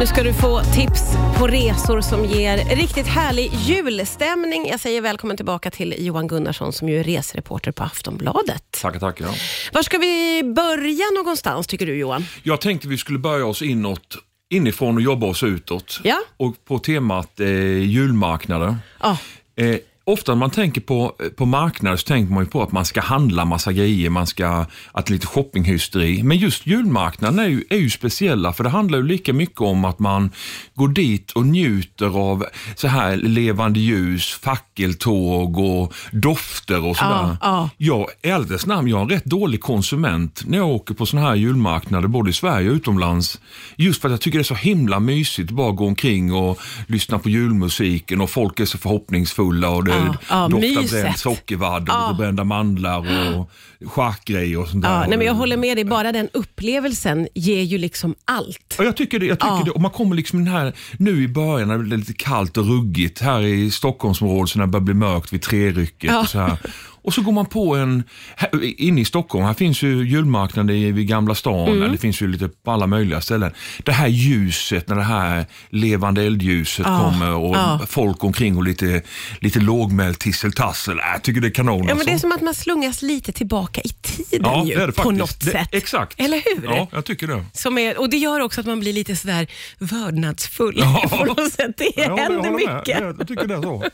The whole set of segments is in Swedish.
Nu ska du få tips på resor som ger riktigt härlig julstämning. Jag säger välkommen tillbaka till Johan Gunnarsson som ju är resereporter på Aftonbladet. Tackar, tackar. Var ska vi börja någonstans tycker du Johan? Jag tänkte vi skulle börja oss inåt, inifrån och jobba oss utåt. Ja. Och på temat eh, julmarknader. Ja. Eh, ofta när man tänker på, på marknader så tänker man ju på att man ska handla massa grejer, man ska, att lite shoppinghysteri. Men just julmarknaden är ju, är ju speciella för det handlar ju lika mycket om att man går dit och njuter av så här levande ljus, fackeltåg och dofter och sådär. Ja, ja. Jag, i ärlighetens namn, jag är en rätt dålig konsument när jag åker på sådana här julmarknader, både i Sverige och utomlands. Just för att jag tycker det är så himla mysigt att bara gå omkring och lyssna på julmusiken och folk är så förhoppningsfulla och det Ja, ja, doftar bränd sockervadd och brända mandlar och charkgrejer och sånt där. Ja, nej, men jag håller med dig, bara den upplevelsen ger ju liksom allt. Ja, jag tycker det. Jag tycker det. Och man kommer liksom den här, nu i början när det är lite kallt och ruggigt här i Stockholmsområdet så när det börjar bli mörkt vid trerycket. Och, så här. och så går man på en, här, inne i Stockholm, här finns ju julmarknader vid Gamla stan, Mm. eller det finns ju lite på alla möjliga ställen. Det här ljuset, när det här levande eldljuset Ja. kommer och Ja. folk omkring och lite, lite lågmäld tisseltassel. Äh, Jag tycker det är kanon. Ja, men alltså. det är som att man slungas lite tillbaka i tiden Ja, ju, det är det på något det, sätt. Exakt. Eller hur? Ja, jag tycker det. Som är, och Det gör också att man blir lite sådär vördnadsfull Ja. på något sätt. Det Ja, händer håller med. mycket. Jag, tycker det är så.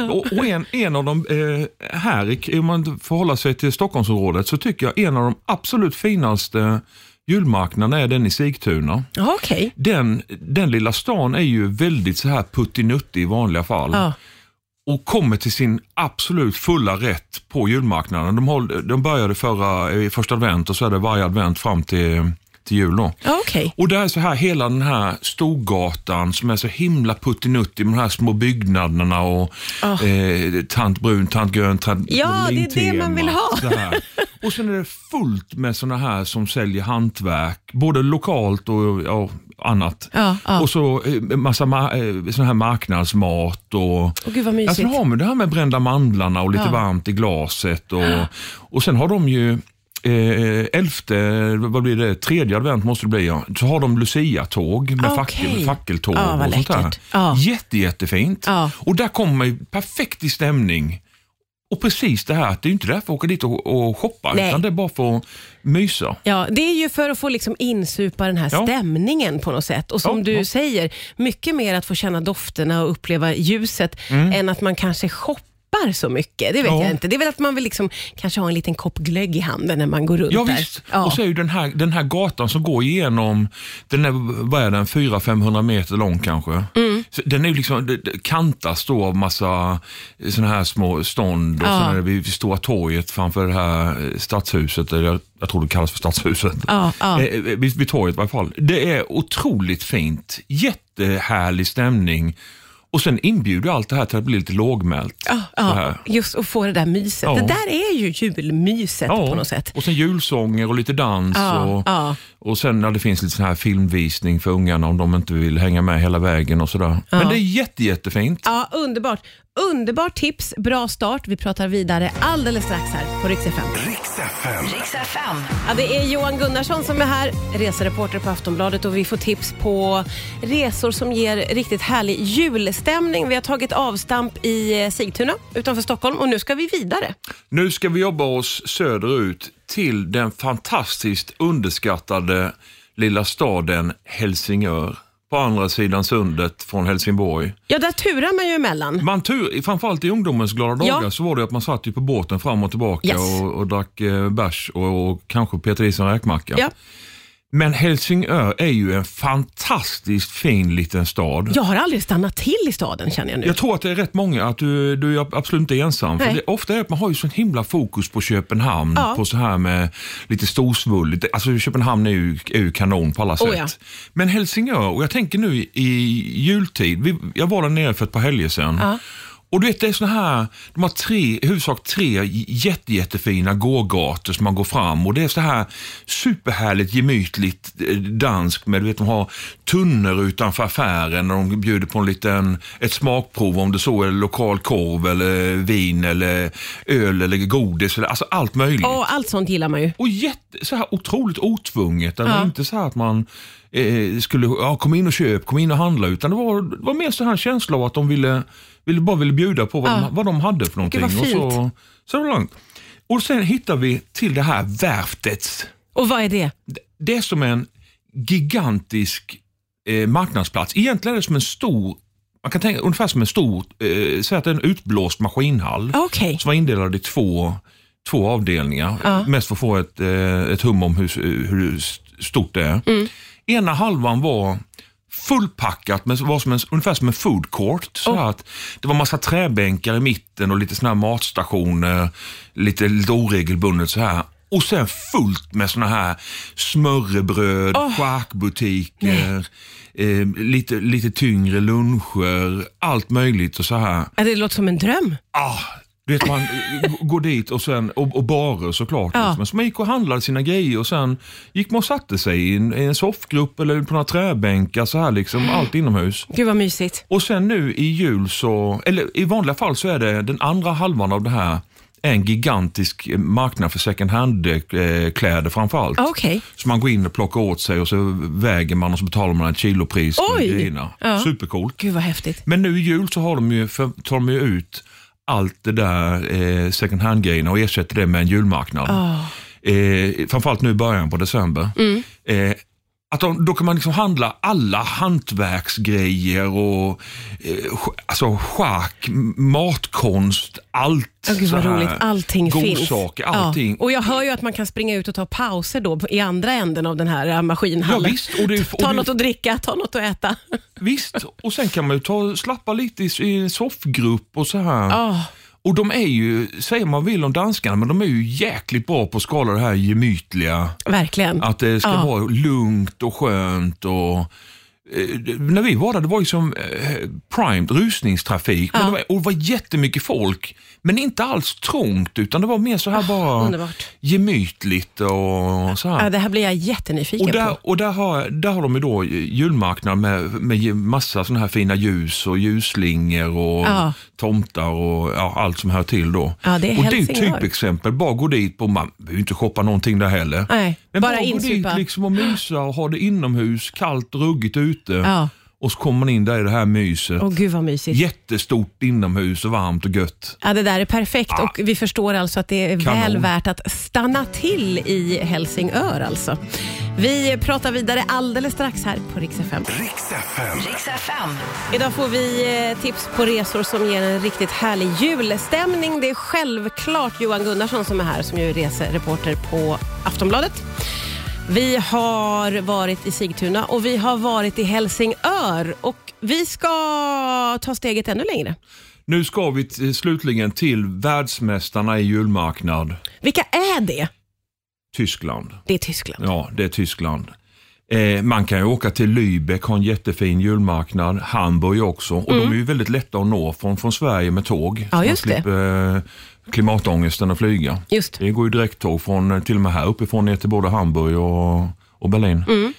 Och, och en, en av de, eh, här, i- om man får hålla sig till Stockholmsområdet, så tycker jag en av de absolut finaste julmarknaderna är den i Sigtuna. Okej. Den, den lilla stan är ju väldigt så här puttinuttig i vanliga fall. Ja. Och kommer till sin absolut fulla rätt på julmarknaden. De, håll, de började förra, i första advent och så är det varje advent fram till, till jul. Då. Okej. Och det är så här hela den här Storgatan som är så himla puttinuttig med de här små byggnaderna och eh, tant brun, tant grön, tant Ah. Ja, det är det man vill ha. Och sen är det fullt med såna här som säljer hantverk, både lokalt och ja, annat. Ja, ja. Och så eh, massa ma- eh, sån här marknadsmat och Åh, gud vad mysigt. Alltså, har man det här med brända mandlarna och lite varmt i glaset. Och, och sen har de ju Eh, elfte, vad blir det, tredje advent måste det bli ja. Så har de Lucia-tåg med Okej. fackel, fackeltåg vad och sånt där. Ja. Jätte, jättefint. Ja. Och där kommer man ju perfekt i stämning. Och precis det här att det är inte därför att åka dit och, och shoppa, Nej. utan det är bara för att mysa. Ja, det är ju för att få liksom insupa den här Ja. stämningen på något sätt. Och som Ja, du ja. säger, mycket mer att få känna dofterna och uppleva ljuset än att man kanske shoppar så mycket. Det vet. Ja. jag inte. Det är väl att man vill liksom, kanske ha en liten kopp glögg i handen när man går runt Ja, där. visst. Ja. Och så är ju den här, den här gatan som går igenom, den är, vad är den, 400-500 meter lång kanske. Mm. Den är ju liksom, det- det kantas då av massa sådana här små stånd och Ja. sen är det vid, Stora torget framför det här eh, stadshuset, eller jag, tror det kallas för stadshuset. Ja, ja. Eh, vid, vid torget i alla fall. Det är otroligt fint, jättehärlig stämning. Och sen inbjuder allt det här till att bli lite lågmält. Ja, ja, just att få det där myset. Ja. Det där är ju julmyset på något sätt. Och sen julsånger och lite dans. Ja, och, ja. och sen när det finns lite sån här filmvisning för ungarna om de inte vill hänga med hela vägen och sådär. Men det är jätte, jättefint. Ja, underbart. Underbart tips, bra start. Vi pratar vidare alldeles strax här på Rix FM. Ja, det är Johan Gunnarsson som är här, resereporter på Aftonbladet och vi får tips på resor som ger riktigt härlig julstämning. Vi har tagit avstamp i eh, Sigtuna utanför Stockholm och nu ska vi vidare. Nu ska vi jobba oss söderut till den fantastiskt underskattade lilla staden Helsingör. På andra sidan sundet från Helsingborg. Ja, där turar man ju emellan. Man tur, framförallt i ungdomens glada dagar Ja. så var det att man satt ju på båten fram och tillbaka Yes. och, och drack eh, bärs och, och kanske Peter Isen räkmacka. Ja. Men Helsingör är ju en fantastiskt fin liten stad. Jag har aldrig stannat till i staden känner jag nu. Jag tror att det är rätt många, att du, du är absolut inte ensam. För Nej. det, ofta är att man har ju sån himla fokus på Köpenhamn, Ja. på så här med lite storsvulligt. Alltså Köpenhamn är ju, är ju kanon på alla sätt. Oh ja. Men Helsingör, och jag tänker nu i, i jultid, vi, jag var där nere för ett par helger sedan. Ja. Och du vet, det är såna här, de har tre, i huvudsak tre jätte, jättefina gågator som man går fram och det är så här superhärligt gemytligt eh, dansk med, du vet, de har tunnor utanför affären och de bjuder på en liten, ett smakprov om det så är lokal korv eller vin eller öl eller godis, eller, alltså allt möjligt. Och allt sånt gillar man ju. Och jätte, så här otroligt otvunget. Det var inte så här att man eh, skulle, ja, kom in och köp, kom in och handla, utan det var, det var mer så här känsla av att de ville, ville bara ville bjuda på vad, Ja. de, vad de hade för någonting. vad och så, fint. så långt. Och sen hittar vi till det här värftets. Och vad är det? Det- Det är som en gigantisk eh, marknadsplats. Egentligen är det som en stor, man kan tänka ungefär som en stor, eh, säg att det är en utblåst maskinhall Okej. som var indelad i två, två avdelningar. Ja. Mest för att få ett, eh, ett hum om hur, hur stort det är. Mm. Ena halvan var fullpackat, men var som en, ungefär som en food court. Så Oh. att det var massa träbänkar i mitten och lite såna här matstationer, lite, lite oregelbundet så här. Och sen fullt med såna här smörrebröd, Oh. charkbutiker, eh, lite, lite tyngre luncher, allt möjligt och så här. Ja, Det låter som en dröm. Ah, du vet, man går dit och, sen, och, och barer såklart. Ja. Liksom. Så man gick och handlade sina grejer och sen gick man och satte sig i en, i en soffgrupp eller på några träbänkar, så här liksom, allt inomhus. Gud vad mysigt. Och sen nu i jul så, eller i vanliga fall så är det den andra halvan av det här är en gigantisk eh, marknad för second hand-kläder framförallt. Okej. Så man går in och plockar åt sig och så väger man och så betalar man ett kilopris Oj! Ja. Supercoolt. Gud vad häftigt. Men nu i jul så har de ju, tar de ju ut allt det där eh, second hand-grejerna och ersätter det med en julmarknad. Ah. Eh, framförallt nu i början på december. Mm. Eh, att de, då kan man liksom handla alla hantverksgrejer och eh, alltså schack, matkonst, allt. Ja, gud vad här. roligt. Allting finns. Godsaker, allting. Ja. Och jag hör ju att man kan springa ut och ta pauser då i andra änden av den här Ja, maskinhallen. visst, och det, och Ta något att dricka, ta något att äta. visst, och sen kan man ju ta, slappa lite i, i en soffgrupp och så här. Ah. Och de är ju, säger man vill om danskarna, men de är ju jäkligt bra på att skala det här gemytliga. Verkligen. Att det ska Ja. vara lugnt och skönt. och när vi var där, det var ju som eh, primed rusningstrafik. Men Ja. det, var, och det var jättemycket folk, men inte alls trångt, utan det var mer så här bara underbart. gemytligt och så här. Ja, det här blir jag jättenyfiken Och där, på. och där, har, där har de ju då julmarknad med, med massa sådana här fina ljus och ljusslingor och Ja. tomtar och ja, allt som hör till då. Ja, det är och det är ett typexempel. Bara gå dit, på, man behöver ju inte shoppa någonting där heller. Nej, Men bara bara, gå dit liksom och mysa och ha det inomhus, kallt och ruggigt ute. Ja. Och så kommer man in där i det här myset. Åh gud vad mysigt. Jättestort inomhus och varmt och gött. Ja, det där är perfekt och vi förstår alltså att det är Kanon. väl värt att stanna till i Helsingör alltså. Vi pratar vidare alldeles strax här på Rix FM. Idag får vi eh, tips på resor som ger en riktigt härlig julstämning. Det är självklart Johan Gunnarsson som är här som ju är resereporter på Aftonbladet. Vi har varit i Sigtuna och vi har varit i Helsingör och vi ska ta steget ännu längre. Nu ska vi t- slutligen till världsmästarna i julmarknad, Vilka är det? Tyskland. Det är Tyskland. Ja, det är Tyskland. Eh, man kan ju åka till Lübeck, ha en jättefin julmarknad. Hamburg också. Och de är ju väldigt lätta att nå från, från Sverige med tåg. Mm. Ja, just det. man slipper eh, klimatångesten att flyga. Just. Det går ju direkttåg från, eh, till och med här uppifrån ner till både Hamburg och, och Berlin. Mm.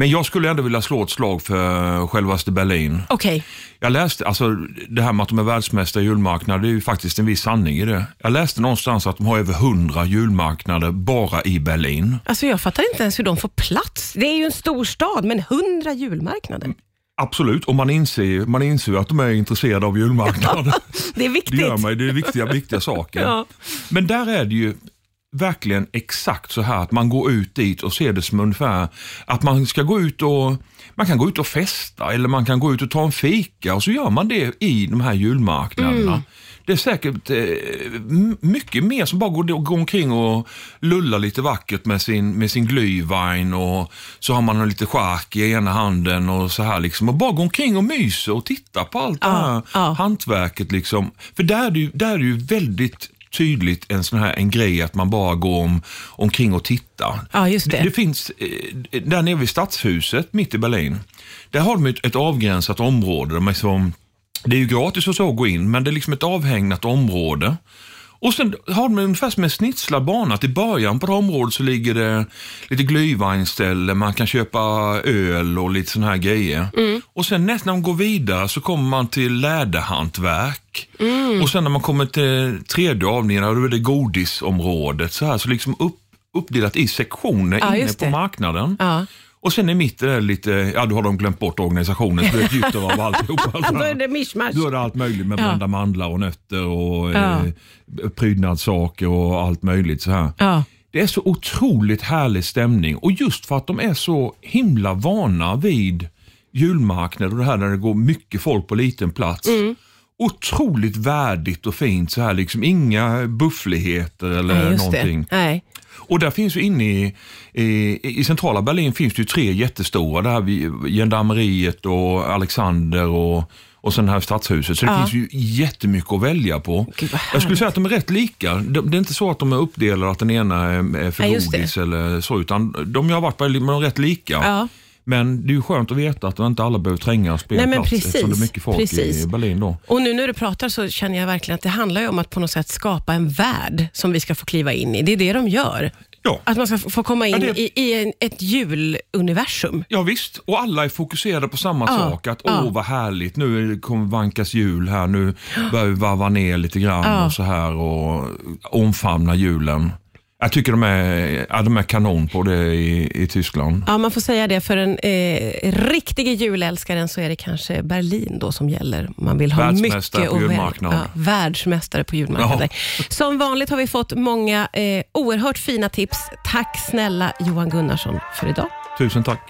Men jag skulle ändå vilja slå ett slag för självaste Berlin. Okej. Jag läste, alltså det här med att de är världsmästare i julmarknad, det är ju faktiskt en viss sanning i det. Jag läste någonstans att de har över 100 julmarknader bara i Berlin. Alltså jag fattar inte ens hur de får plats. Det är ju en stor stad, men hundra julmarknader. Absolut, och man inser, man inser att de är intresserade av julmarknad. Det är det viktigt. gör man ju, det är viktiga, viktiga saker. Ja. Men där är det ju verkligen exakt så här att man går ut dit och ser det som ungefär att man ska gå ut och man kan gå ut och festa eller man kan gå ut och ta en fika och så gör man det i de här julmarknaderna. Mm. Det är säkert eh, mycket mer som bara går, går omkring och lullar lite vackert med sin, med sin glühwein och så har man lite chark i ena handen och så här liksom och bara går omkring och myser och tittar på allt det Ja, här ja. hantverket liksom. För där är det ju, där är det ju väldigt tydligt en sån här en grej att man bara går om, omkring och tittar. Ja, just det. Det, det finns, eh, där nere vid stadshuset mitt i Berlin, där har de ett, ett avgränsat område. De är som, Det är ju gratis och så att gå in, men det är liksom ett avhägnat område. Och sen har de ungefär som en snitslad bana. Att I början på det området så ligger det lite glühweinställe, man kan köpa öl och lite sådana här grejer. Och sen nästan när man går vidare så kommer man till läderhantverk. Och sen när man kommer till tredje avdelningen, då är det godisområdet. Så här, så liksom upp, uppdelat i sektioner Ja, inne på marknaden. Ja. Och sen i mitten är det lite, ja då har de glömt bort organisationen, så det är ett gytter av alltihopa. Då är det mischmasch. Då är det allt möjligt med Ja. brända mandlar och nötter och Ja. eh, prydnadssaker och allt möjligt så här. Ja. Det är så otroligt härlig stämning och just för att de är så himla vana vid julmarknader och det här där det går mycket folk på liten plats. Mm. Otroligt värdigt och fint så här liksom. Inga buffligheter eller Nej, någonting. det. Nej. Och där finns ju inne i, i, i centrala Berlin finns det ju tre jättestora. Där vid Gendarmeriet och Alexander och, och sen här stadshuset. Så det Ja. finns ju jättemycket att välja på. Gud, Jag skulle säga att de är rätt lika. De, det är inte så att de är uppdelade, att den ena är för Ja, det. godis eller så. Utan de har varit de är rätt lika. Ja. Men det är ju skönt att veta att inte alla behöver trängas på en Nej, precis. eftersom det är mycket folk Precis. i Berlin då. Och nu när du pratar så känner jag verkligen att det handlar om att på något sätt skapa en värld som vi ska få kliva in i. Det är det de gör. Ja. Att man ska få komma in Ja, det- i, i en, ett juluniversum. Ja visst, och alla är fokuserade på samma Ja, sak. Att åh vad härligt, nu kommer vankas jul här, nu börjar vi varva ner lite grann och så här och omfamna julen. Jag tycker de är, ja, de är kanon på det i, i Tyskland. Ja, man får säga det. För en eh, riktig julälskaren så är det kanske Berlin då som gäller. Man vill ha mycket välja- julmarknad. Ja, världsmästare på julmarknader. Som vanligt har vi fått många eh, oerhört fina tips. Tack snälla Johan Gunnarsson för idag. Tusen tack.